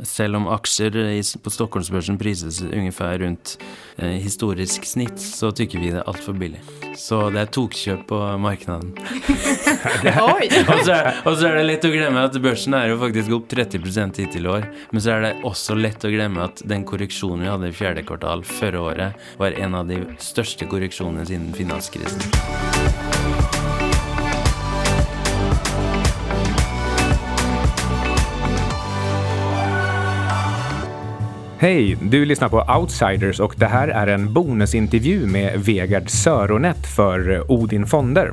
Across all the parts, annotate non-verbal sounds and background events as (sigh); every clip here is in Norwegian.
Selv om aksjer på Stockholmsbørsen prises ungefær rundt eh, historisk snitt, så tykker vi det er altfor billig. Så det er tokkjøp på markedet. (laughs) (laughs) og, så er, og så er det lett å glemme at børsen er jo faktisk opp 30 hittil i år. Men så er det også lett å glemme at den korreksjonen vi hadde i fjerde kvartal forrige året, var en av de største korreksjonene siden finanskrisen. Hej! Du lyssnar på Outsiders och det här är en bonusintervju med Vegard Söronet för Odin Fonder.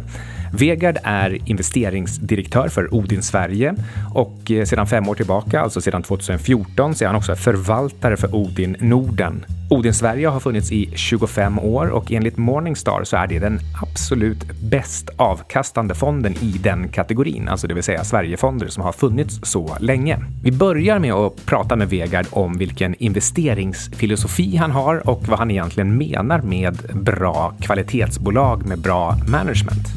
Vegard är investeringsdirektör för Odin Sverige och eh, sedan fem år tillbaka, alltså sedan 2014, så är han också förvaltare för Odin Norden. Odin Sverige har funnits i 25 år och enligt Morningstar så är det den absolut bäst avkastande fonden i den kategorin, alltså det vill säga Sverigefonder som har funnits så länge. Vi börjar med att prata med Vegard om vilken investeringsfilosofi han har och vad han egentligen menar med bra kvalitetsbolag med bra management.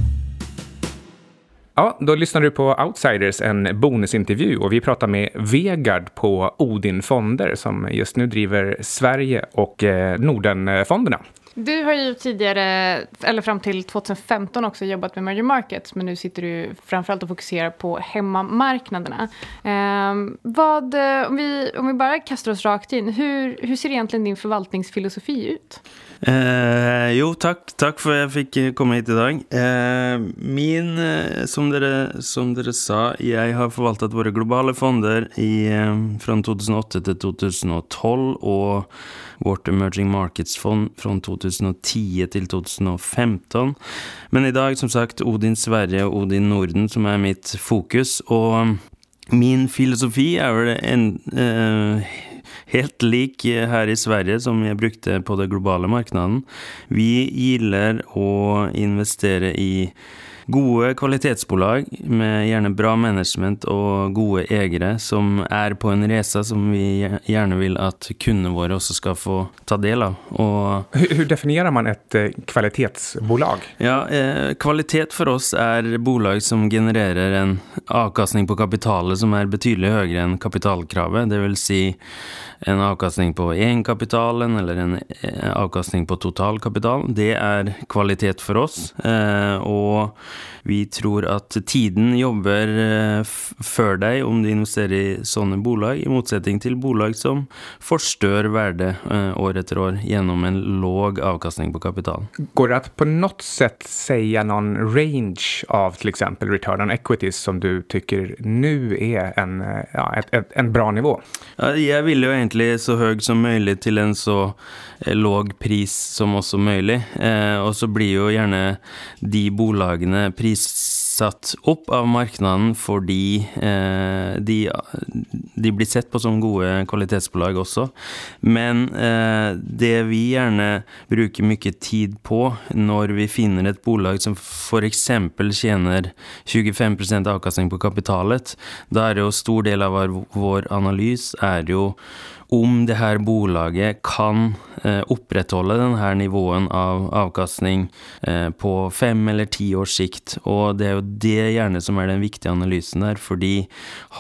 Ja, då lyssnar du på Outsiders, en bonusintervju och vi pratar med Vegard på Odin Fonder som just nu driver Sverige och eh, Nordenfonderna. Du har ju tidigare, eller fram till 2015 också jobbat med Merger Markets, men nu sitter du framförallt och fokuserar på hemmamarknaderna. Eh, vad, om, vi, om vi bara kastar oss rakt in, hur, hur ser egentligen din förvaltningsfilosofi ut? Eh, jo, takk. Takk for jeg fikk komme hit i dag. Eh, min, eh, som dere, som dere, sa, jeg har forvaltet våre globale fonder i, eh, fra 2008 til 2012, og vårt Emerging Markets-fond fra 2010 til 2015. Men i dag, som sagt, Odin Sverige og Odin Norden som er mitt fokus. Og min filosofi er vel en eh, helt lik her i Sverige som vi brukte på det globale markedet. Vi gilder å investere i Gode kvalitetsbolag med gjerne bra management og gode eiere som er på en reise som vi gjerne vil at kundene våre også skal få ta del av. Og Hvordan definerer man et eh, kvalitetsbolag? Ja, eh, Kvalitet for oss er bolag som genererer en avkastning på kapitalet som er betydelig høyere enn kapitalkravet. Det vil si en avkastning på egenkapitalen eller en eh, avkastning på totalkapital. Det er kvalitet for oss. og vi tror at tiden jobber eh, før deg om du investerer i sånne bolag, i motsetning til bolag som forstør verdet eh, år etter år gjennom en låg avkastning på kapital. Går det at på noe sett sier noen range av f.eks. return on equities som du tykker nå er en, eh, ja, et, et, en bra nivå? Ja, jeg vil jo egentlig så høy som mulig til en så låg pris som også mulig. Eh, og så blir jo gjerne de bolagene prissatt opp av markedet fordi eh, de, de, blir sett på som gode kvalitetsbolag også. Men eh, det vi gjerne bruker mye tid på når vi finner et bolag som f.eks. tjener 25% avkastning på kapitalet, da er jo stor del av vår analyse er jo om det her bolaget kan eh, opprettholde denne nivåen av avkastning eh, på fem eller ti års sikt. Og det er jo det gjerne som er den viktige analysen der, fordi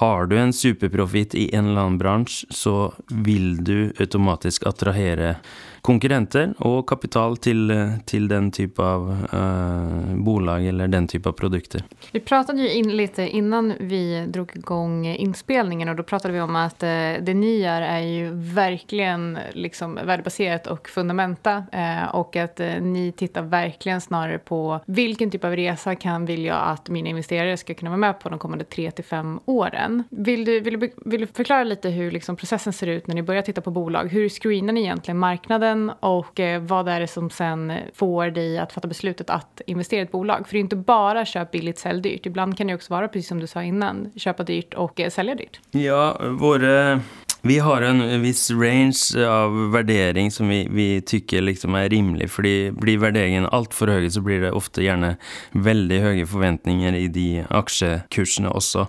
har du en superprofitt i en eller annen bransje, så vil du automatisk attrahere konkurrenter og kapital til, til den type av uh, bolag eller den type av produkter. Vi pratet jo in lite innan vi drog igång inspelningen och då pratade vi om att uh, det ni gör är ju verkligen liksom värdebaserat och fundamenta uh, och att ni tittar verkligen snarare på vilken typ av resa kan vill jag att mina investerare ska kunna vara med på de kommande tre till fem åren. Vill du, vill du, vill du förklara lite hur liksom processen ser ut när ni börjar titta på bolag? Hur screenar ni egentligen marknaden marknaden och vad det är som sen får dig att fatta beslutet att investera i ett bolag? För det är inte bara köp billigt, sälj dyrt. Ibland kan det också vara, precis som du sa innan, köpa dyrt och eh, sälja dyrt. Ja, våre vi har en viss range av vurdering som vi, vi tykker liksom er rimelig. fordi blir värderingen altfor høy, så blir det ofte gjerne veldig høye forventninger i de aksjekursene også.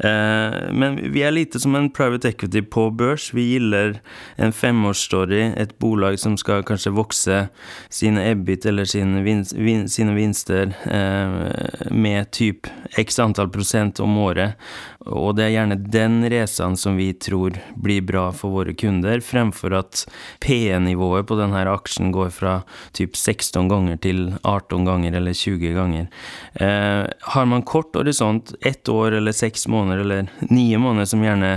Eh, men vi er lite som en private equity på børs. Vi gilder en femårsstory, et bolag som skal kanskje vokse sine EBIT eller sine, vinst, vin, sine vinster eh, med typ x antall prosent om året. Og det er gjerne den racen som vi tror blir bra for våre kunder, fremfor at PE-nivået på denne aksjen går fra typ 16 ganger til 18 ganger eller 20 ganger. Eh, har man kort horisont, ett år eller seks måneder eller ni måneder, som gjerne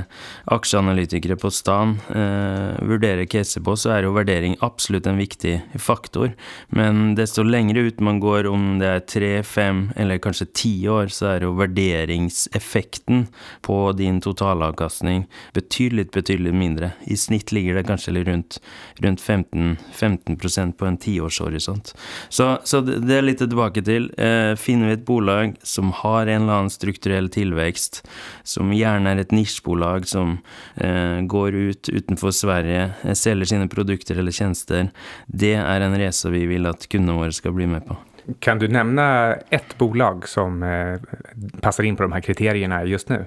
aksjeanalytikere på stan eh, vurderer caser på, så er jo vurdering absolutt en viktig faktor. Men desto lengre ut man går, om det er tre, fem eller kanskje ti år, så er jo vurderingseffekten på din totalavkastning betydelig, betydelig mindre. I snitt ligger det kanskje rundt, rundt 15, 15% på en tiårshorisont. Så, så, det er litt tilbake til. Eh, finner vi et bolag som har en eller annen strukturell tilvekst, som gjerne er et nisjebolag som eh, går ut utenfor Sverige, eh, selger sine produkter eller tjenester, det er en race vi vil at kundene våre skal bli med på. Kan du nevne ett bolag som eh, passer inn på de her kriteriene just nå?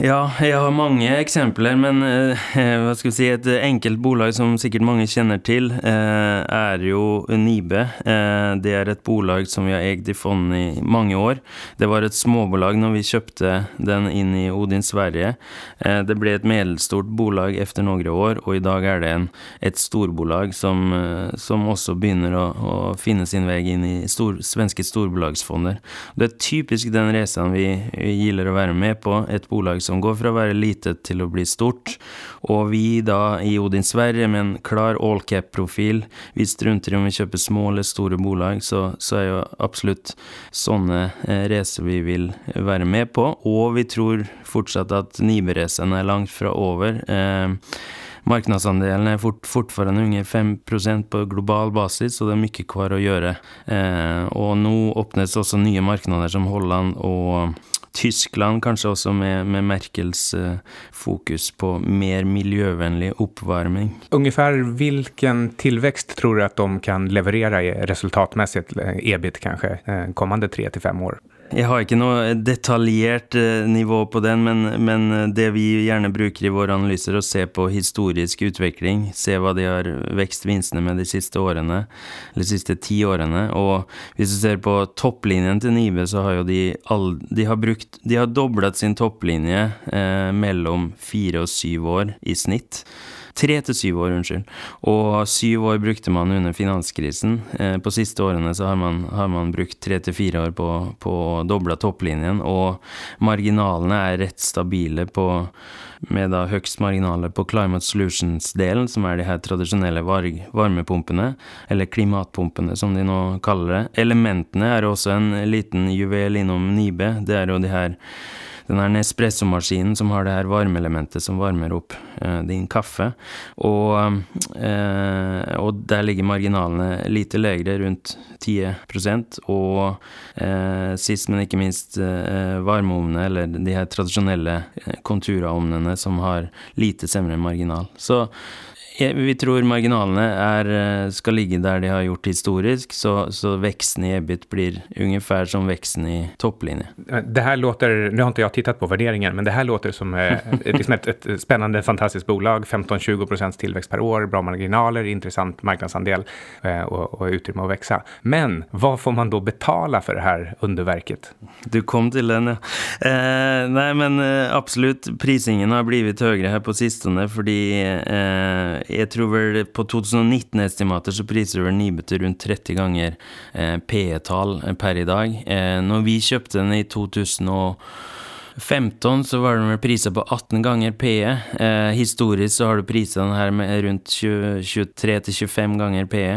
Ja, jeg har mange eksempler, men eh, hva skal vi si, et enkelt bolag som sikkert mange kjenner til, eh, er jo Nibe. Eh, det er et bolag som vi har eid i fond i mange år. Det var et småbolag når vi kjøpte den inn i Odin Sverige. Eh, det ble et medelstort bolag etter noen år, og i dag er det en, et storbolag som, eh, som også begynner å, å, finne sin vei inn i stor, svenske storbolagsfonder. Det er typisk den reisen vi, vi gilder å være med på. et bolag som går fra å være lite til å bli stort. Og vi da i Odin Sverige med en klar allcap-profil, vi strunter i om vi kjøper små eller store bolag, så, så er jo absolutt sånne eh, racer vi vil være med på. Og vi tror fortsatt at Nibe-racene er langt fra over. Eh, Marknadsandelen er fort, fortfarande unge 5% på global basis, og det er mye kvar å gjøre. Eh, og nå åpnes også nye markeder som Holland og Tyskland kanskje også med, med Merkels uh, fokus på mer miljøvennlig oppvarming. Ungefär hvilken tilvekst tror du at de kan leverere resultatmessig, EBIT kanskje, eh, kommende tre til fem år? Jeg har ikke noe detaljert eh, nivå på den, men, men, eh, det vi gjerne bruker i våre analyser, å se på historisk utvikling, se hva de har vekst vinstene med de siste årene, eller de siste ti årene. Og hvis du ser på topplinjen til Nibe, så har jo de all, De har brukt De har doblet sin topplinje eh, mellom fire og syv år i snitt. Tre til syv år, unnskyld. Og syv år brukte man under finanskrisen. Eh, på siste årene så har man, har man brukt tre til fire år på, på å topplinjen, og marginalene er rett stabile på med da høgst marginaler på Climate Solutions-delen, som er de her tradisjonelle varmepumpene, eller klimatpumpene som de nå kaller det. Elementene er også en liten juvel innom Nibe. Det er jo de her den her Nespresso-maskinen som har det her varmeelementet som varmer opp eh, din kaffe. Og, eh, og, der ligger marginalene lite legere, rundt 10 Og eh, sist, men ikke minst, varmeovnene, eller de her tradisjonelle eh, som har lite semre marginal. Så vi tror marginalene er, eh, skal ligge der de har gjort historisk, så, så veksten i EBIT blir ungefär som veksten i topplinje. Det her låter, nå har ikke jeg tittat på värderingen, men det her låter som eh, (laughs) liksom et, et spennende, fantastisk bolag. 15-20% tilvekst per år, bra marginaler, interessant marknadsandel eh, og, og utrymme å vokse. Men hva får man da betale for det her underverket? Du kom til den, ja. Eh, nei, men absolut. Prisingen har blitt høyere her på sistone fordi eh, jeg tror vel på 2019-estimater så priser vel Nibe rundt 30 ganger eh, PE-tall eh, per i dag. Eh, når vi kjøpte den i 2015, så var den vel prisa på 18 ganger PE. Eh, historisk så har du prisa den her med rundt 23-25 ganger PE.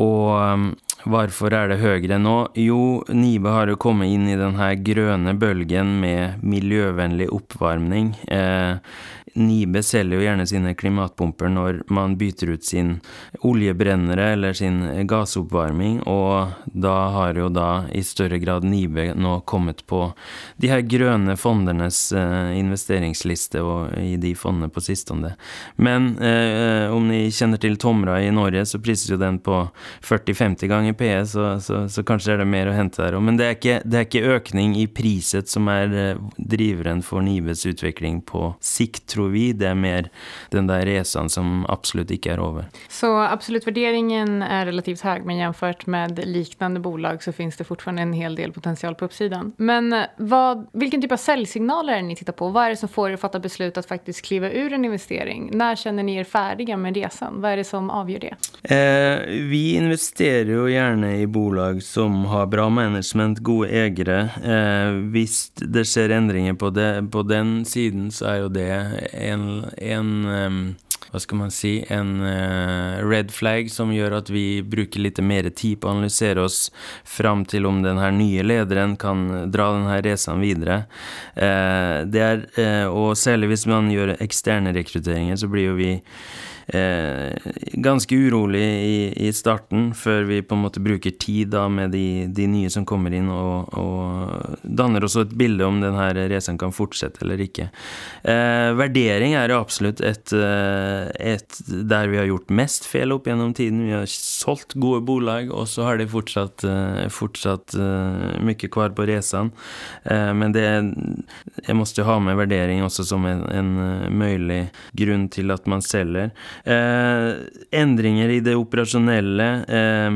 Og um, Hvorfor er det høyere nå? Jo, Nibe har jo kommet inn i denne grønne bølgen med miljøvennlig oppvarming. Eh, Nibe selger jo gjerne sine klimatpumper når man bytter ut sin oljebrennere eller sin gassoppvarming, og da har jo da i større grad Nibe nå kommet på de her grønne fondenes eh, investeringsliste og i de fondene på sistene. Men eh, om ni kjenner til Tomra i Norge, så prises jo den på 40-50 ganger i PE, så, så, så, kanskje er det mer å hente der òg. Men det er, ikke, det er, ikke, økning i priset som er eh, driveren for Nibes utvikling på sikt, tror vi. Det er mer den der resan som absolutt ikke er over. Så absolutt vurderingen er relativt høy, men sammenlignet med liknande bolag så finnes det fortfarande en hel del potential på oppsiden. Men eh, vad, vilken typ av selgsignaler er det ni tittar på? Hva er det som får dere å fatte beslut at faktisk kliva ur en investering? Når kjenner ni er ferdige med resan? Hva er det som avgjør det? Eh, vi investerer jo gjerne i bolag som har bra management, gode eiere. Eh, hvis det skjer endringer på, det, på, den siden, så er jo det en, en um, hva skal man si, en uh, red flag som gjør at vi bruker litt mer tid på å analysere oss fram til om den her nye lederen kan dra denne reisen videre. Uh, det er, uh, og særlig hvis man gjør eksterne rekrutteringer, så blir jo vi eh, ganske urolig i, i, starten, før vi på en måte bruker tid da med de, de nye som kommer inn, og, og, danner også et bilde om denne reisen kan fortsette eller ikke. Eh, vurdering er absolutt et, eh, et, der vi har gjort mest feil opp gjennom tiden. Vi har solgt gode bolag, og så har de fortsatt, eh, fortsatt uh, mye kvar på racene. Men det Jeg måtte ha med vurdering også som en, en mulig grunn til at man selger. Eh, endringer i det operasjonelle, eh,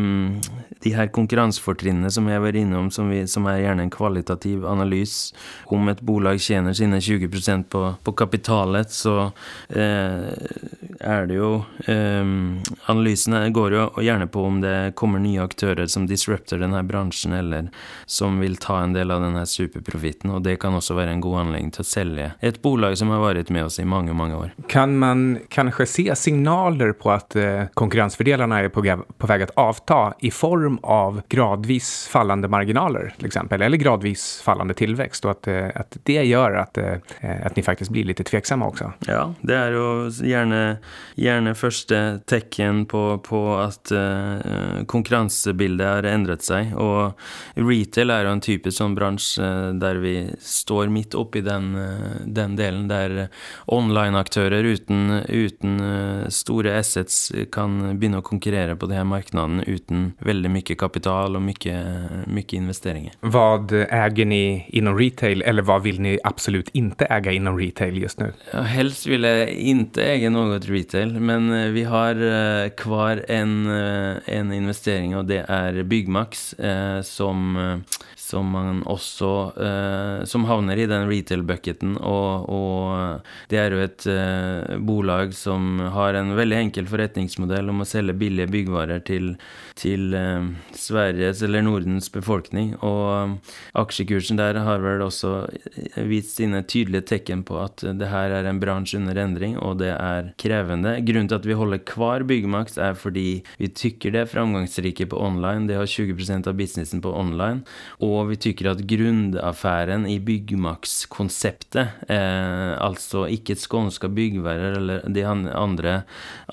de her konkurransefortrinnene som jeg var innom, som, vi, som er gjerne en kvalitativ analyse om et bolag tjener sine 20 på, på kapitalet, så eh, er det jo Analysene går jo gjerne på om det kommer nye aktører som disrupter denne bransjen, eller som vil ta en del av denne superprofitten, og det kan også være en god anledning til å selge et bolag som har vært med oss i mange, mange år. Kan man kanskje se signaler på at eh, konkurrensfordelarna er på, på väg att avta i form av gradvis fallende marginaler till exempel, eller gradvis fallende tillväxt og at, eh, at det gjør at, eh, at ni faktisk blir litt tveksomme også. Ja, det er jo gjerne, gjerne første tecken på, på at uh, har endret seg. Og retail er jo en typisk sånn bransje der vi står midt oppi den, den delen der online-aktører uten, uten store assets kan begynne å konkurrere på de her markedene uten veldig mye kapital og mye, mye investeringer. Hva eier ni innom retail, eller hva vil ni absolutt ikke eie innom retail just nå? Ja, helst vil jeg ikke eie noe retail, men eh, vi har hver en, uh, en, investering, og det er Byggmax, som som man også eh, Som havner i den retail-bucketen. Og, og, det er jo et eh, bolag som har en veldig enkel forretningsmodell om å selge billige byggvarer til, til eh, Sveriges eller Nordens befolkning. Og eh, aksjekursen der har vel også vist sine tydelige tegn på at det her er en bransje under endring, og det er krevende. Grunnen til at vi holder hver Byggmaks, er fordi vi tykker det er framgangsrike på online. Det har 20% av businessen på online. og og vi tykker at grunnaffæren i Byggmax-konseptet, eh, altså ikke skånska byggværer eller de andre,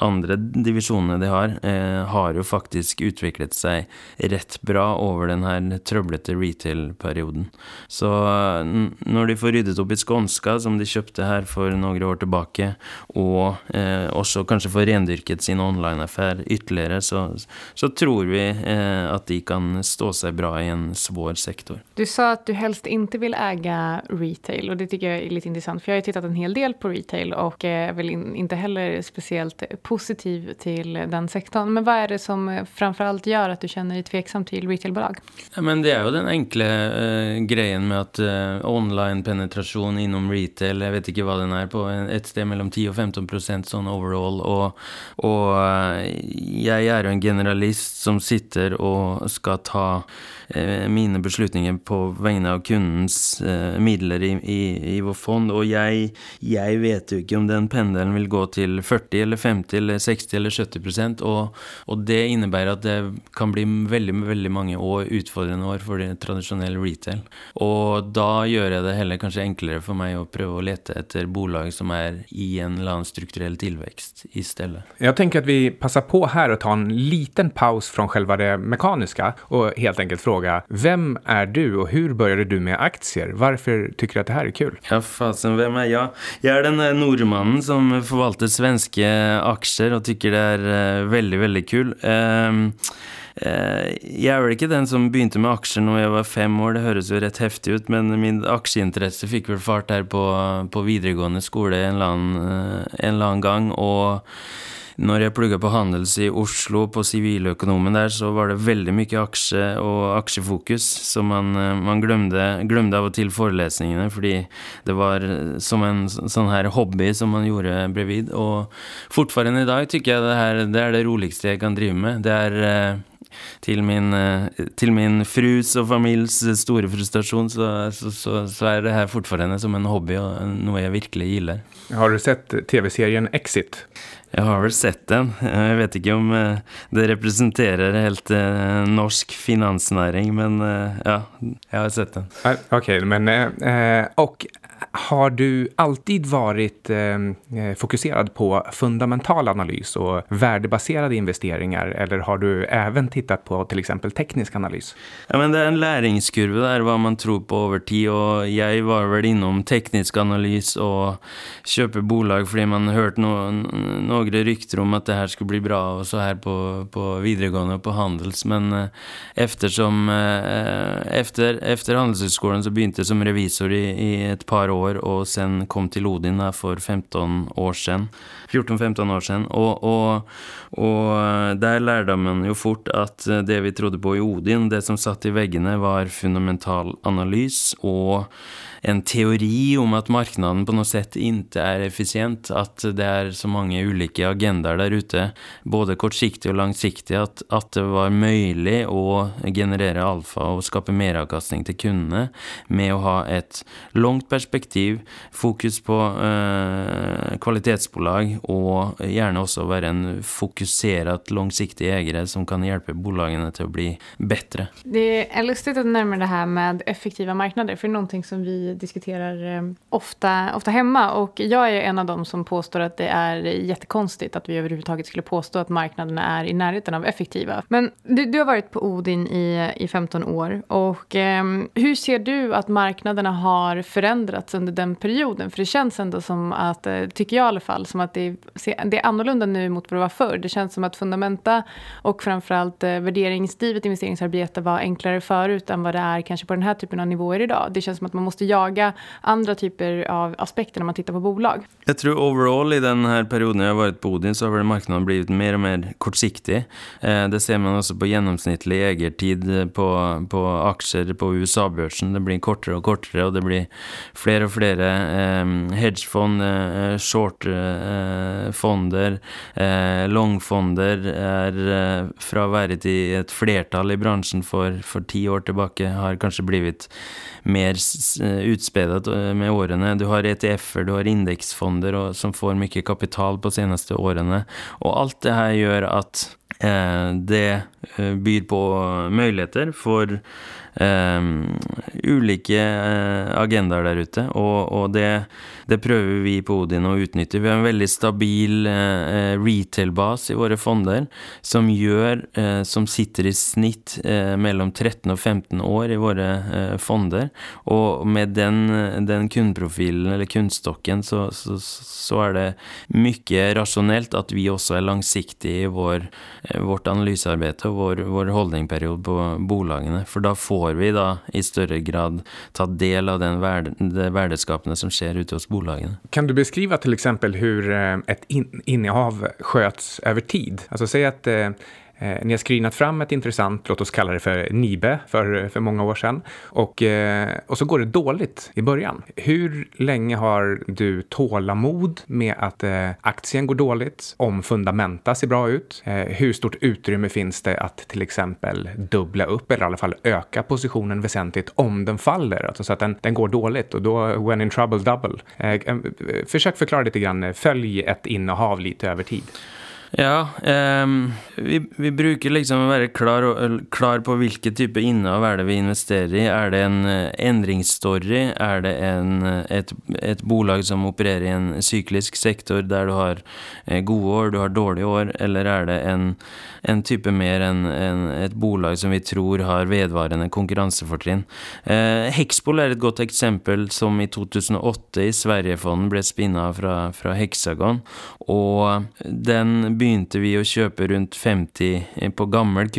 andre divisjonene de har, eh, har jo faktisk utviklet seg rett bra over den her trøblete retail-perioden. Så når de får ryddet opp i skånska, som de kjøpte her for noen år tilbake, og eh, også kanskje får rendyrket sin online-affær ytterligere, så, så, tror vi eh, at de kan stå seg bra i en svår sektor sektor. Du sa att du helst inte vill äga retail och det tycker jag är lite intressant för jag har ju tittat en hel del på retail och är väl in, inte heller speciellt positiv till den sektorn. Men vad är det som framförallt gör att du känner dig tveksam till retailbolag? Ja, men det är ju den enkla uh, grejen med att uh, online-penetrasjon inom retail, jeg vet ikke hva den er på, et sted mellom 10 og 15 prosent sånn overall. Og, og uh, jeg er jo en generalist som sitter og skal ta mine beslutninger beslutninger på vegne av kundens eh, midler i, i, i, vår fond. Og jeg, jeg, vet jo ikke om den pendelen vil gå til 40 eller 50 eller 60 eller 70% og, og det innebærer at det kan bli veldig, veldig mange år, utfordrende år for det tradisjonelle retail. Og da gjør jeg det heller kanskje enklere for meg å prøve å lete etter bolag som er i en eller annen strukturell tilvekst i stedet. Jeg tenker at vi passer på her å ta en liten pause fra selve det mekaniske og helt enkelt spørre hvem är du och hur började du med aktier? Varför tycker du att det här är kul? Ja, fasen, vem är jag? Jag är den där nordmannen som förvaltar svenska aktier och tycker det är uh, väldigt, väldigt kul. Um, Eh, jeg er vel ikke den som begynte med aksjer når jeg var fem år, det høres jo rett heftig ut, men min aksjeinteresse fikk vel fart her på, på videregående skole en eller, annen, eh, en eller annen gang. og når jeg plugga på Handels i Oslo, på siviløkonomen der, så var det veldig mye aksje og aksjefokus, så man, eh, man glemte, glemte, av og til forelesningene, fordi det var som en sånn her hobby som man gjorde brevid. Og fortfarande i dag tykker jeg det, her, det er det roligste jeg kan drive med. Det er eh, til min, eh, til min frus og families store frustrasjon, så, så, så, så, er det her fortfarande som en hobby og noe jeg virkelig gilder. Har du sett TV-serien Exit? Jeg har vel sett den. Jeg vet ikke om eh, det representerer helt eh, norsk finansnæring, men ja, jeg har sett den. Ok, men Og har du alltid varit eh, fokuserad på fundamental analys och värdebaserade investeringar eller har du även tittat på till exempel teknisk analys? Ja, men det är en läringskurva där, vad man tror på över tid och jag var väl inom teknisk analys och köper bolag för man hört no några rykter om att det här skulle bli bra och så här på, på videregående på Handels, men eh, eftersom eh, efter, efter Handelshögskolan så begynte jag som revisor i, i ett par år og sen kom til Odin der for 15 år siden. 14-15 år siden. Og, og, og, der lærte man jo fort at det vi trodde på i Odin, det som satt i veggene, var fundamental analys og en teori om at marknaden på noe sett ikke er effisient, at det er så mange ulike agendaer der ute, både kortsiktig og langsiktig, at, at det var mulig å generere alfa og skape meravkastning til kundene med å ha et langt perspektiv, fokus på øh, kvalitetsbolag, og gjerne også være en fokusert, langsiktig eier som kan hjelpe bolagene til å bli bedre. Det er lustig å nærme det her med effektive marknader, for noe som vi diskuterar eh, ofta, ofta hemma. Och jag är en av dem som påstår att det är jättekonstigt att vi överhuvudtaget skulle påstå att marknaderna är i närheten av effektiva. Men du, du har varit på Odin i, i 15 år. Och eh, hur ser du att marknaderna har förändrats under den perioden? För det känns ändå som att, eh, tycker jag i alla fall, som att det, det är annorlunda nu mot vad det var förr. Det känns som att fundamenta och framförallt eh, värderingsdrivet investeringsarbete var enklare förut än vad det är kanske på den här typen av nivåer idag. Det känns som att man måste jaga andra typer av aspekter når man tittar på bolag? Jag tror overall i den här perioden jag har varit på Odin så har marknaden blivit mer och mer kortsiktig. Eh, det ser man också på genomsnittlig ägartid på, på aktier på USA-börsen. Det blir kortare och kortare och det blir fler och fler eh, hedgefond, eh, shortfonder, longfonder er fra å være i et flertall i bransjen for, for ti år tilbake, har kanskje blivit mer utspedet eh, med årene. Du har ETF-er, du har indeksfonder som får mye kapital på de seneste årene. Og alt det her gjør at eh, det eh, byr på muligheter for ulike eh, agendaer der ute, og, og det det prøver vi på Odin å utnytte. Vi har en veldig stabil eh, retail-base i våre fonder, som gjør, eh, som sitter i snitt eh, mellom 13 og 15 år i våre eh, fonder. Og med den, den kundeprofilen, eller kunststokken, så, så, så, er det mye rasjonelt at vi også er langsiktige i vår, eh, vårt analysearbeid og vår, vår holdningperiode på bolagene. For da får vi da i større grad ta del av den verd, som skjer ute hos bolagene bolagen. Kan du beskriva f.eks. hvordan eh, innehav skjøts over tid? Altså säg att eh, ni har screenat fram ett intressant, låt oss kalla det för NIBE, för, för många år sedan. Och, eh, och så går det dåligt i början. Hur länge har du tålamod med att eh, aktien går dåligt, om fundamenta ser bra ut? Eh, hur stort utrymme finns det att till exempel dubbla upp eller i alla fall öka positionen väsentligt om den faller? Alltså så att den, den går dåligt och då when in trouble double. Eh, eh, försök förklara lite grann, följ ett innehav lite över tid. Ja, um, vi, vi, bruker liksom å være klar, klar, på hvilke type innehav er det vi investerer i. Er det en uh, endringsstory? Er det en, et, et, bolag som opererer i en syklisk sektor der du har uh, gode år, du har dårlige år, eller er det en, en type mer enn en, et bolag som vi tror har vedvarende konkurransefortrinn? Eh, Hexpol er et godt eksempel som i 2008 i Sverigefonden ble spinna fra, fra Hexagon, og den begynte vi å kjøpe rundt 50 På gammel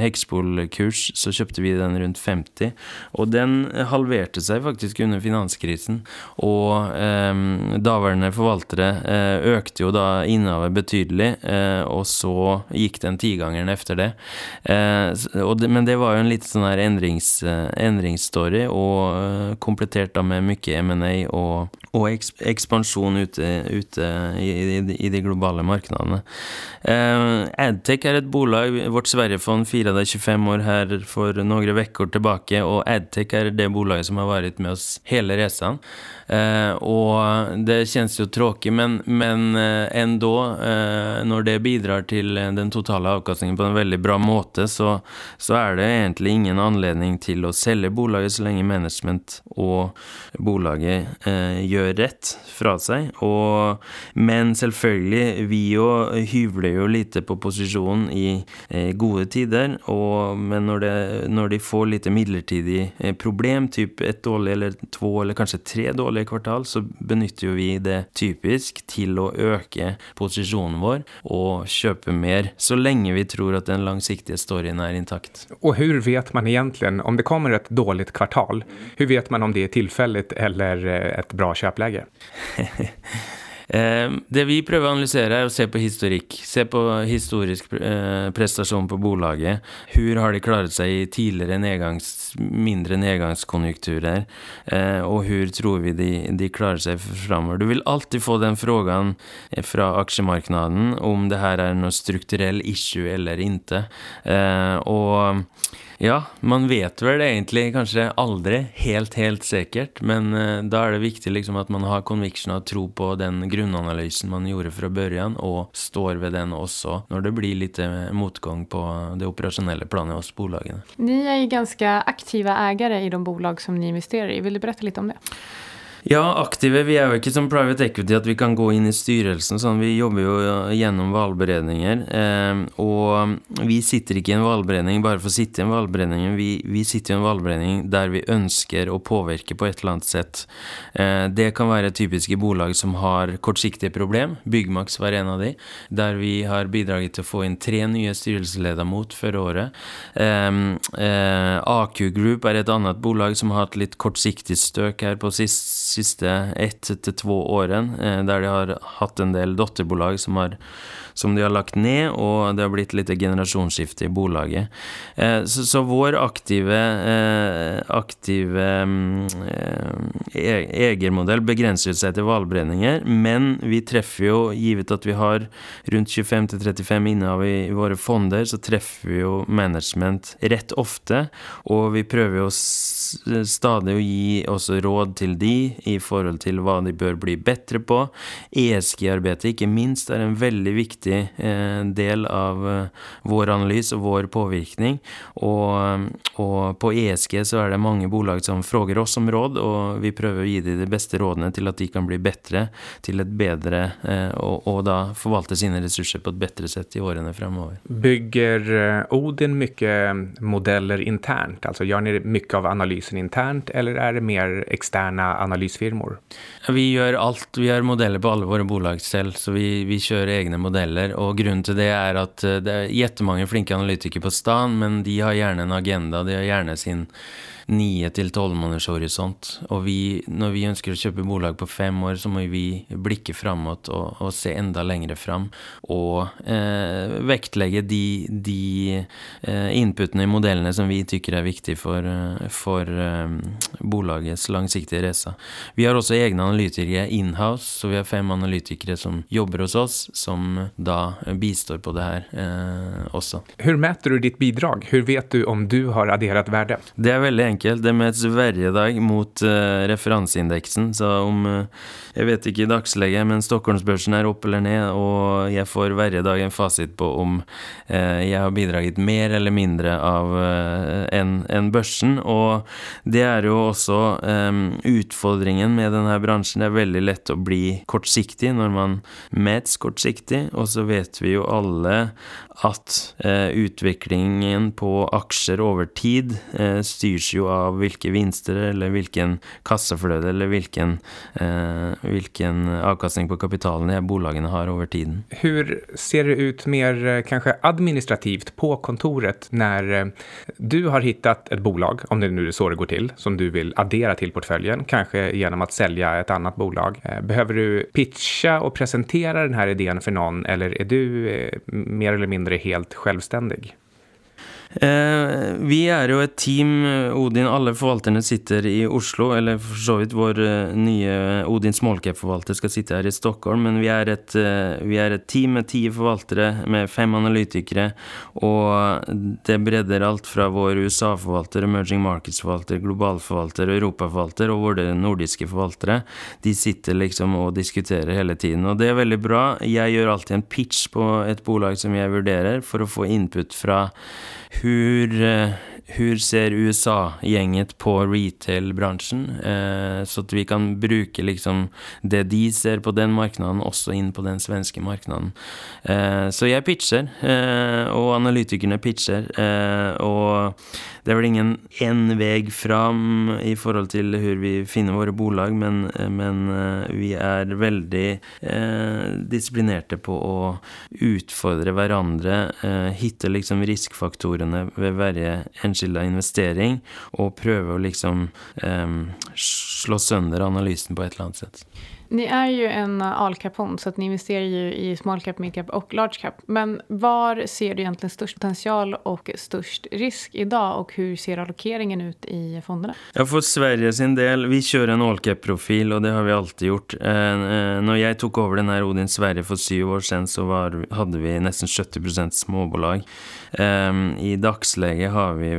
Hexpol-kurs så kjøpte vi den rundt 50, og den halverte seg faktisk under finanskrisen. Og eh, daværende forvaltere eh, økte jo da innehavet betydelig, eh, og så gikk den tigangeren etter det. det. Men det var jo en litt sånn her endrings, endringsstory, og komplettert da med mye M&A og og ekspansjon ute, ute i, i, de globale markedene. Eh, Adtech er et bolag. Vårt Sverigefond fira det 25 år her for noen uker tilbake, og Adtech er det bolaget som har vært med oss hele reisen. Eh, og det kjennes jo tråkig, men, men eh, endå, eh, når det bidrar til den totale avkastningen på en veldig bra måte, så, så, er det egentlig ingen anledning til å selge bolaget så lenge management og bolaget eh, gjør rett fra seg. Og, men selvfølgelig, vi jo hyvler jo lite på posisjonen i eh, gode tider, og, men når, det, når de får litt midlertidig eh, problem, type ett dårlig eller to eller kanskje tre dårlige kvartal, så benytter jo vi det typisk til å øke posisjonen vår og kjøpe mer, så lenge vi tror at den langsiktige storyen er intakt. Og hvordan vet man egentlig, om det kommer et dårlig kvartal, hvordan vet man om det er tilfeldig eller eh, et bra kjøpläge? (laughs) Eh, det vi prøver å analysere, er å se på historikk. Se på historisk eh, prestasjon på bolaget. Hvor har de klart seg i tidligere nedgangs, mindre nedgangskonjunkturer? Eh, og hvor tror vi de, de klarer seg framover? Du vil alltid få den frågan fra aksjemarkedet om det her er noe strukturell issue eller ikke. og ja, man vet vel egentlig kanskje aldri helt, helt sikkert, men uh, da er det viktig liksom at man har conviction og tro på den grunnanalysen man gjorde fra børjan, og står ved den også når det blir litt eh, motgang på det operasjonelle planet hos bolagene. Ni er ganske aktive eiere i de bolag som ni investerer i. Vil du berette litt om det? Ja, aktive. Vi er jo ikke som private equity at vi kan gå inn i styrelsen. sånn Vi jobber jo gjennom valgberedninger. Eh, og vi sitter ikke i en valgberedning bare for å sitte i en valgberedning. Vi, vi, sitter i en valgberedning der vi ønsker å påvirke på et eller annet sett. Eh, det kan være typiske bolag som har kortsiktige problem. Byggmaks var en av de. Der vi har bidraget til å få inn tre nye styrelsesleder mot før året. Eh, AQ Group er et annet bolag som har hatt litt kortsiktig støk her på sist siste ett til to årene, eh, der de har hatt en del dotterbolag som har som de har lagt ned, og det har blitt litt generasjonsskifte i bolaget. Eh, så, vår aktive, eh, aktive egermodell begrenser seg til hvalbrenninger, men vi treffer jo, givet at vi har rundt 25-35 innehav i våre fonder, så treffer vi jo management rett ofte, og vi prøver jo stadig å gi også råd til de i forhold til hva de bør bli bedre på. ESG-arbeidet, ikke minst, er en veldig viktig viktig eh, del av eh, vår analyse og vår påvirkning. Og, og, på ESG så er det mange bolag som fråger oss om råd, og vi prøver å gi dem de beste rådene til at de kan bli bedre, til et bedre eh, og, og da forvalte sine ressurser på et bedre sett i årene fremover. Bygger Odin mye modeller internt? Altså gjør dere mye av analysen internt, eller er det mer eksterne analysefirmaer? Vi gjør alt. Vi har modeller på alle våre bolag selv, så vi, vi kjører egne modeller heller. Og grunnen til det er at eh, det er jettemange flinke analytikere på stan, men de har gjerne en agenda. De har gjerne sin nye til tolv måneders horisont. Og vi, når vi ønsker å kjøpe bolag på fem år, så må vi blikke framåt og, og, se enda lengre fram. Og eh, vektlegge de, de eh, inputene i modellene som vi tykker er viktige for, eh, for eh, bolagets langsiktige reise. Vi har også egne analytikere inhouse, så vi har fem analytikere som jobber hos oss, som da bistår på det her eh, også. Hvordan mäter du ditt bidrag? Hvordan vet du om du har adderet verdi? Det er veldig enkelt enkelt. Det med hver dag mot uh, referanseindeksen. Så om uh, Jeg vet ikke i dagslegget, men Stockholmsbørsen er opp eller ned, og jeg får hver dag en fasit på om uh, jeg har bidratt mer eller mindre av enn en børsen. Og det er jo også um, utfordringen med denne bransjen. Det er veldig lett å bli kortsiktig når man mets kortsiktig, og så vet vi jo alle at utviklingen på aksjer over tid styrs jo av hvilke vinster eller hvilken kassafløte eller hvilken, eh, hvilken avkastning på kapitalen de bolagene har over tiden. Hvordan ser det ut mer eh, kanskje administrativt på kontoret når eh, du har hittat et bolag, om det nu er så det går til, som du vil addere til portföljen, kanskje gjennom å selge et annet bolag. Eh, behøver du pitcha og presentere denne ideen for noen, eller er du mer eller mindre helt selvstendig? Eh, vi er jo et team, Odin. Alle forvalterne sitter i Oslo. Eller for så vidt vår eh, nye Odin smallcap-forvalter skal sitte her i Stockholm. Men vi er, et, eh, vi er et team med ti forvaltere, med fem analytikere. Og det bredder alt fra vår USA-forvalter, emerging markets-forvalter, globalforvalter, europaforvalter og våre nordiske forvaltere. De sitter liksom og diskuterer hele tiden. Og det er veldig bra. Jeg gjør alltid en pitch på et bolag som jeg vurderer, for å få input fra hur, eh, hur ser USA-gjenget på retail-bransjen? Eh, så at vi kan bruke liksom det de ser på den marknaden, også inn på den svenske marknaden. Eh, så jeg pitcher, eh, og analytikerne pitcher. Eh, og det er vel ingen én vei fram i forhold til hvor vi finner våre bolag, men, men eh, vi er veldig disiplinerte på å utfordre hverandre, hitte liksom riskfaktorene ved hver enskilde investering, og prøve å liksom um, slå sønder analysen på et eller annet sett. Ni är ju en all-cap-fond så att ni investerar ju i small cap, mid cap och large cap. Men var ser du egentligen störst potential och störst risk idag och hur ser allokeringen ut i fonderna? Ja, får Sverige sin del, vi kjører en all-cap-profil, og det har vi alltid gjort. Eh, när når jeg tok over den här Odin Sverige for syv år sedan så var, hadde vi nesten 70% småbolag. Eh, I dagsläget har vi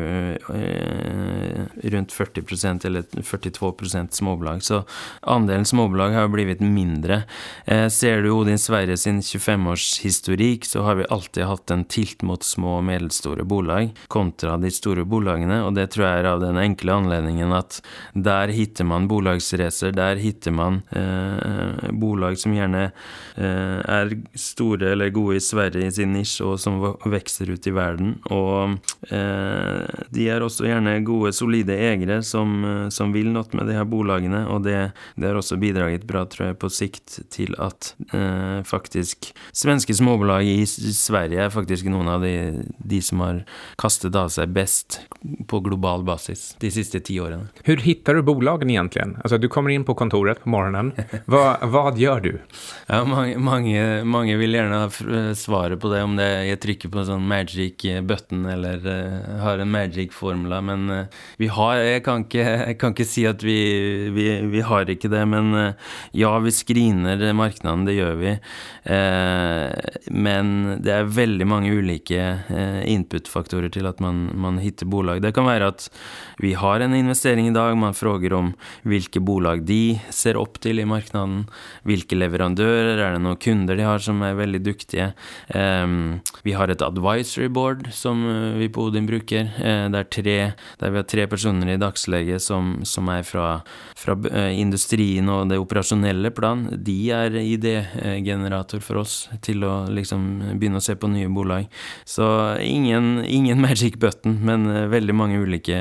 rundt 40% eller 42 procent småbolag, så andelen småbolag har blitt mindre. Eh, ser du Odin Sverige sin 25-årshistorikk, så har vi alltid hatt en tilt mot små og medelstore bolag kontra de store bolagene, og det tror jeg er av den enkle anledningen at der hitter man bolagsracer, der hitter man eh, bolag som gjerne eh, er store eller gode i Sverige i sin nisje, og som vokser ut i verden. Og eh, de er også gjerne gode, solide eiere som, eh, som vil noe med de her bolagene, og det, det har også bidraget bra tror jeg, på sikt til at eh, faktisk svenske småbolag i Sverige er faktisk noen av de, de som har kastet av seg best på global basis de siste ti årene. Hvordan finner du bolagene egentlig? Altså, du kommer inn på kontoret på morgenen. Hva, hva gjør du? Ja, mange, mange, mange, vil gjerne ha svaret på det, om det jeg trykker på en sånn magic button eller uh, har en magic formula, men uh, vi har jeg kan, ikke, jeg kan ikke si at vi, vi, vi har ikke det, men uh, ja, vi screener markedene, det gjør vi. Eh, men det er veldig mange ulike eh, input-faktorer til at man, man hitter bolag. Det kan være at vi har en investering i dag, man spør om hvilke bolag de ser opp til i markedene. hvilke leverandører, er det noen kunder de har som er veldig dyktige. Eh, vi har et advisory board som eh, vi på Odin bruker. Det er tre, der vi har tre personer i dagslege som, som er fra, fra industrien og det operasjonelle tradisjonelle plan, de er idégenerator for oss til å liksom begynne å se på nye bolag. Så ingen, ingen (laughs) magic button, men veldig mange ulike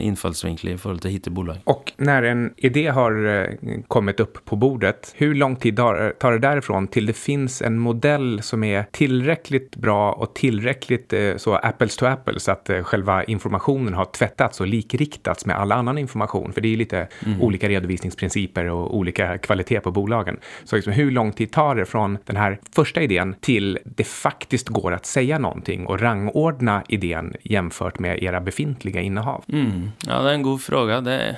innfallsvinkler i forhold til å hitte bolag. Og når en idé har eh, kommet opp på bordet, hvor lang tid tar det derifra til det finnes en modell som er tilrekkelig bra og tilrekkelig eh, så apples to apples, at eh, selve informasjonen har tvettet og likriktet med all annen informasjon? For det er litt mm. ulike redovisningsprinsipper og ulike kvalitet på bolagen. Så liksom, hur lång tid tar det från den här första idén till det faktiskt går att säga någonting och rangordna idén jämfört med era befintliga innehav? Mm. Ja, det är en god fråga. Det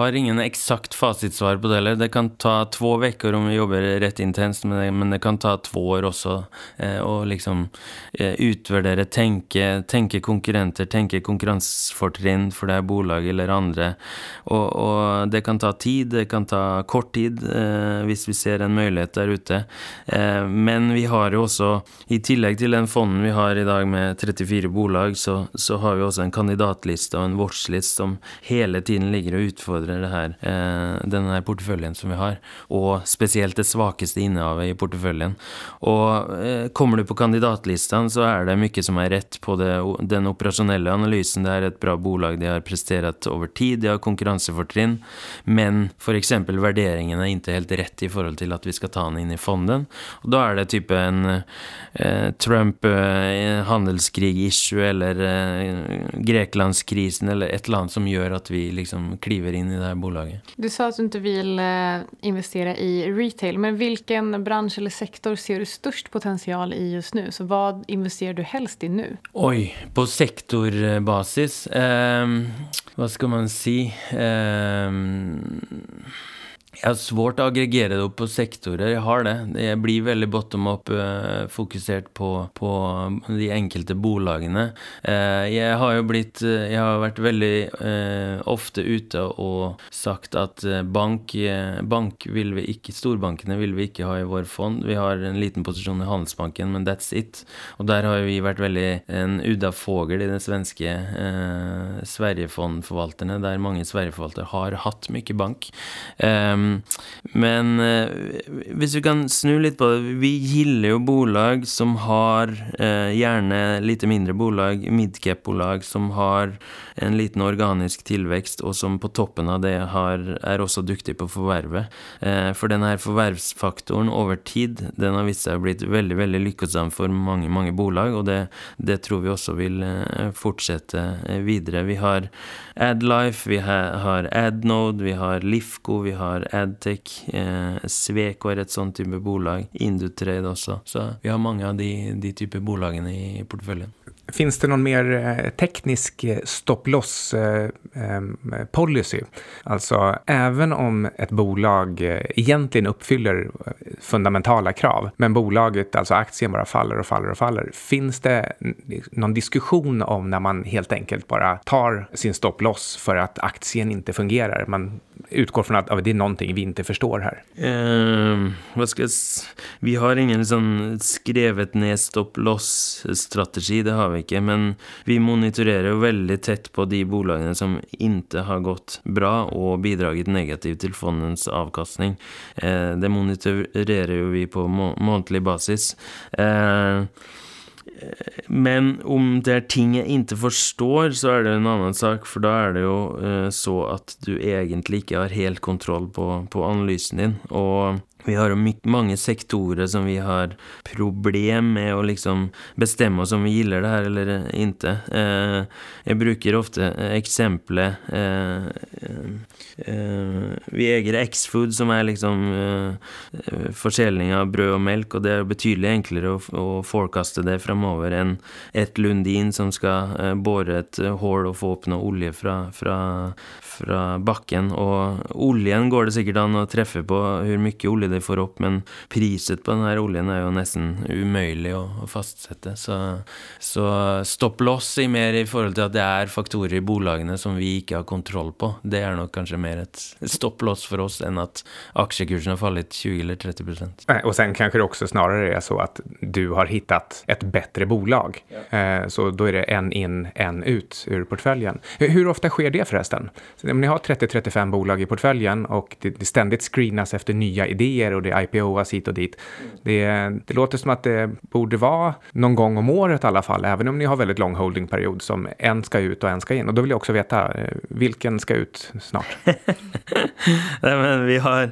har ingen eksakt fasitsvar på det heller. Det kan ta to uker om vi jobber rett intenst med det, men det kan ta to år også eh, å liksom eh, utvurdere, tenke, tenke konkurrenter, tenke konkurransefortrinn for det er bolag eller andre. Og, og, det kan ta tid, det kan ta kort tid, eh, hvis vi ser en mulighet der ute. Men vi har jo også, i tillegg til den fonden vi har i dag med 34 bolag, så, så har vi også en kandidatliste og en watchlist som hele tiden ligger og utfordrer det her, eh, denne her porteføljen som vi har, og spesielt det svakeste innehavet i porteføljen. Og eh, kommer du på kandidatlistene, så er det mye som er rett på det, den operasjonelle analysen. Det er et bra bolag, de har prestert over tid, de har konkurransefortrinn, men f.eks. vurderingen er ikke helt rett i forhold til at vi skal ta den inn i fonden. Og da er det type en eh, Trump eh, eller eh, Greklandskrisen eller et eller annet som gjør at vi liksom kliver inn i det her bolaget. Du sa at du ikke vil investera investere i retail, men hvilken bransch eller sektor ser du størst potential i just nu? Så hva investerer du helst i nu? Oj, på sektorbasis eh, Hva skal man si? Eh, jeg har svårt å aggregere det opp på sektorer. Jeg har det. Jeg blir veldig bottom up uh, fokusert på, på, de enkelte bolagene. Uh, jeg har jo blitt uh, Jeg har vært veldig ofte ute og sagt at bank, bank vil vi ikke Storbankene vil vi ikke ha i vår fond. Vi har en liten posisjon i Handelsbanken, men that's it. Og der har vi vært veldig en udda fågel i den svenske Sverigefondforvalterne, der mange Sverigeforvaltere har hatt mye bank. Um, men eh, hvis vi kan snu litt på det Vi gilder jo bolag som har eh, gjerne litt mindre bolag, midcap-bolag, som har en liten organisk tilvekst, og som på toppen av det har, er også dyktig på forvervet. Eh, for denne forvervsfaktoren over tid, den har vist seg å blitt veldig, veldig lykkesam for mange, mange bolag, og det, det tror vi også vil fortsette videre. Vi har Adlife, vi har Adnode, vi har Lifco, vi har Adtech. Eh, Sveko er et sånt type bolag. Indutrade også. Så vi har mange av de, de type bolagene i porteføljen. Finns det någon mer eh, teknisk eh, stopp-loss eh? Alltså, även om ett bolag egentligen uppfyller fundamentala krav, men bolaget, alltså aktien bara faller och faller och faller. Finns det någon diskussion om när man helt enkelt bara tar sin stopp-loss för att aktien inte fungerar? Man utgår från att det är någonting vi inte förstår här. Uh, vad ska vi har ingen sån skrevet ned stopp-loss-strategi, det har vi ikke. Men vi monitorerer jo veldig tett på de bolagene som ikke har gått bra og bidraget negativt til fondens avkastning. Uh, det monitorerer jo vi på må månedlig basis. Uh, men om det er ting jeg ikke forstår, så er det en annen sak, for da er det jo eh, så at du egentlig ikke har helt kontroll på, på analysen din. Og vi har jo mange sektorer som vi har problem med å liksom bestemme oss om vi gilder det her eller ikke. Eh, jeg bruker ofte eksempelet eh, Vi eier X-Food, som er liksom forskjelling av brød og melk, og det er betydelig enklere å, forkaste det fremover enn et Lundin som skal bore et hull og få opp noe olje fra, fra, fra bakken. Og oljen går det sikkert an å treffe på hvor mye olje det får opp, men priset på denne oljen er jo nesten umulig å, å fastsette. Så, så stopp loss i mer i forhold til at det er faktorer i bolagene som vi ikke har kontroll på. Det er nok kanskje mer et stopp loss for oss enn at aksjekursen har fallet 20 eller 30% Og sen kanskje det også snarere er så at du har hittat et bedre bolag. Ja. Eh, så da er det en inn, en ut ur portföljen. Hvor ofte skjer det forresten? Om ni har 30-35 bolag i portföljen og det, det ständigt screenas efter nya idéer och det IPOas hit och dit. Det, det låter som att det borde vara någon gång om året i alla fall, även om ni har väldigt lång holdingperiod som en ska ut och en ska in. Och då vill jag också veta, eh, vilken ska ut snart? (laughs) Nej, men vi har,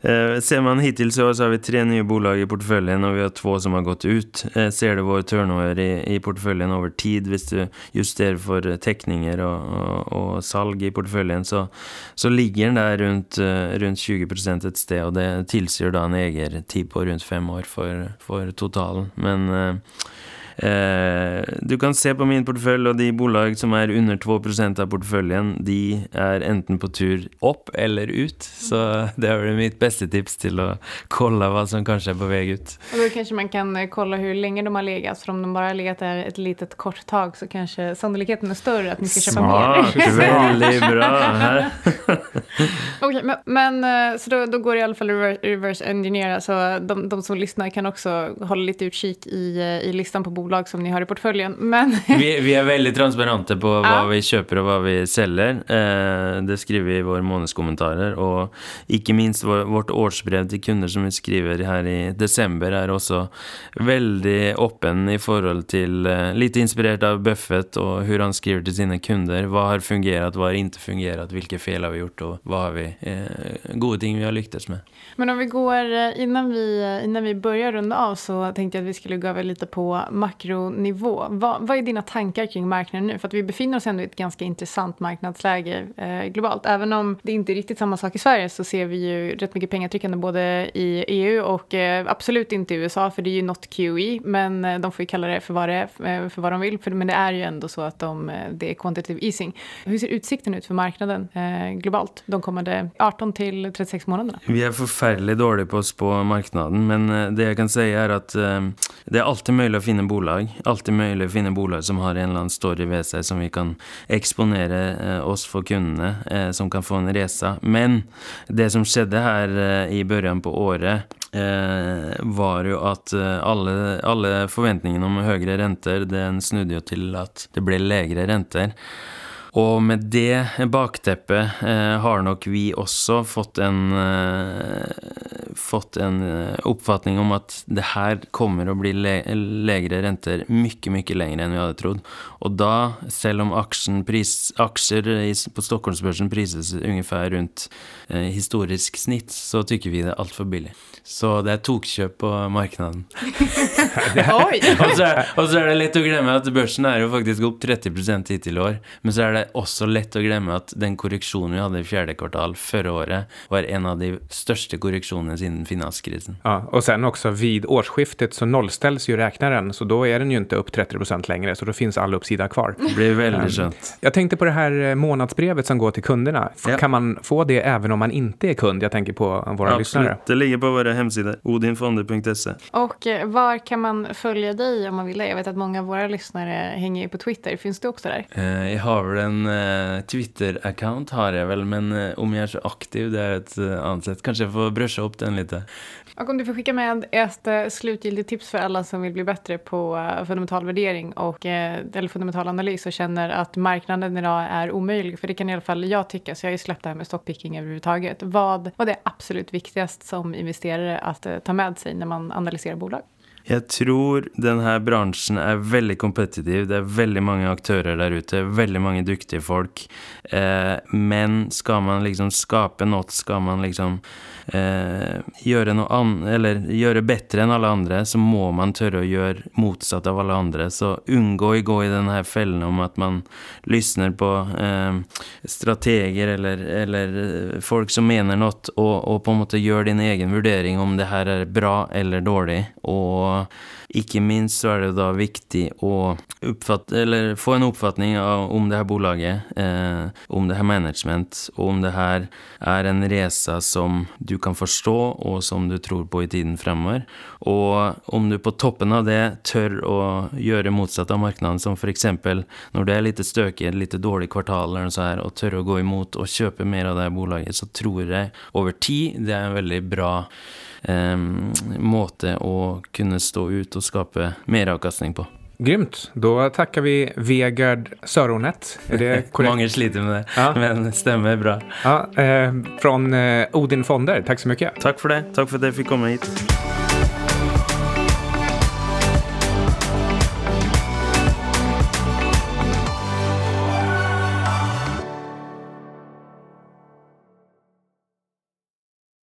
eh, ser man hittills så har vi tre nye bolag i portföljen og vi har två som har gått ut. Eh, ser du vår turnover i, i portföljen over tid, hvis du justerar för teckningar och, och, og salg i portföljen, så, så ligger den der rundt, runt 20 et sted, og det tilsier da en eiertid på rundt fem år for, for totalen. Men eh, du kan se på min portefølje, og de bolag som er under 2% av porteføljen, de er enten på tur opp eller ut. Så det er mitt beste tips til å kolla hva som kanskje er på vei ut. Og da kanskje man kan eh, kolla hvor lenge de har ligget. For om de bare har ligget der et litet kort tak, så kanskje sannolikheten er større at ni skal kjøpe mer. (laughs) Veldig bra. (laughs) Okay, men, men, så da, då, går det i alla fall reverse engineer, så de, de, som lyssnar kan også holde litt utkik i, i listan på bolag som ni har i porteføljen, Men... (laughs) vi, vi er veldig transparente på hva ja. vi kjøper og hva vi selger. Eh, det skriver vi i våre månedskommentarer, og ikke minst vårt årsbrev til kunder som vi skriver her i december er også veldig åpen i forhold til eh, lite inspirert av Buffett og hur han skriver til sine kunder. Hva har fungert, hva har ikke fungert, hvilke fel har vi gjort og hva har vi, eh, goda ting vi har lyktes med. Men om vi går, innan vi, innan vi börjar runda av så tänkte jag att vi skulle gå över lite på makronivå. Vad, vad är dina tankar kring marknaden nu? För att vi befinner oss ändå i ett ganska intressant marknadsläge eh, globalt. Även om det inte är riktigt samma sak i Sverige så ser vi ju rätt mycket pengatryckande både i EU och eh, absolut inte i USA för det är ju not QE. Men eh, de får ju kalla det för vad, det är, eh, för vad de vill. För, men det är ju ändå så att de, det är quantitative easing. Hur ser utsikten ut för marknaden eh, globalt de kommande 18 till 36 månaderna? Vi är förfärligt dåliga på oss på marknaden, men det jag kan säga är att eh, det är alltid möjligt att finna bolag, alltid mulig å finne bolag som har en eller annen story ved seg som vi kan exponera eh, oss for kunderna, eh, som kan få en resa. Men det som skjedde här eh, i børjan på året var jo at alle, alle forventningene om høyere renter, den snudde jo til at det ble legere räntor. Og med det bakteppet eh, har nok vi også fått en, eh, fått en eh, oppfatning om at det her kommer å bli le legere renter mye, mye lenger enn vi hadde trodd. Og da, selv om pris, aksjer på Stockholmsbørsen prises ungefær rundt historisk snitt, så tykker vi det er altfor billig. Så det er tokkjøp på marknaden. (laughs) (laughs) og, så er, og så er det lett å glemme at børsen er jo faktisk opp 30 hittil i år. Men så er det også lett å glemme at den korreksjonen vi hadde i fjerde kvartal forrige året var en av de største korreksjonene siden finanskrisen. Ja, og sen også vid årsskiftet så nollställs jo räknaren, så da er den jo ikke opp 30 lenger. längre, så da fins all oppsider kvar. Det blir veldig skjønt. Jeg tenkte på det her månedsbrevet månadsbrevet som går til kundene. Kan man få det even om man ikke er kund? Jeg tenker på våre lyttere. Det ligger på våra hemsidor, odinfonder.se. Och eh, var kan man följa dig om man vill det? Jag vet att många av våra lyssnare hänger på Twitter. Finns du också där? Eh, jag har väl en uh, Twitter-account har jag väl, men om jag är så aktiv, det är ett annat sätt. Kanske jag får brusha upp den lite. Och om du får skicka med ett slutgiltigt tips för alla som vill bli bättre på fundamental värdering och, eller fundamental analys och känner att marknaden idag är omöjlig, för det kan i alla fall jag tycka, så jag har ju släppt det här med stockpicking överhuvudtaget. Vad, vad är absolut viktigast som investerare att ta med sig när man analyserar bolag? Jag tror den bransjen er veldig kompetitiv. Det er veldig mange aktører der ute, veldig mange dyktige folk. Eh, men skal man liksom skape noe, skal man liksom eh, gjøre noe annet eller gjøre bedre enn alle andre, så må man tørre å gjøre motsatt av alle andre. Så unngå å gå i den fellen om at man lysner på eh, strateger eller, eller folk som mener noe, og, og på en måte gjør din egen vurdering om det her er bra eller dårlig. Och og ikke minst så er det da viktig å oppfatte, eller få en uppfattning om det her bolaget, eh, om det her management, og om det her er en resa som du kan forstå, og som du tror på i tiden fremover. Og om du på toppen av det tør å gjøre motsatt av marknaden, som f.eks. når det er litt stökigt, litt dårlig kvartal eller noe sånt, her, og tør å gå imot og kjøpe mer av det bolaget, så tror jeg over tid det er en veldig bra måte å kunne stå ut og skapa meravkastning på. Grymt. Da takker vi Vegard Søronet (laughs) mange det korrekt? Många sliter med det, ja. men stemmer bra. Ja, eh, från eh, Odin Fonder. takk så mye. Takk for det. Takk for at jeg fikk komme hit.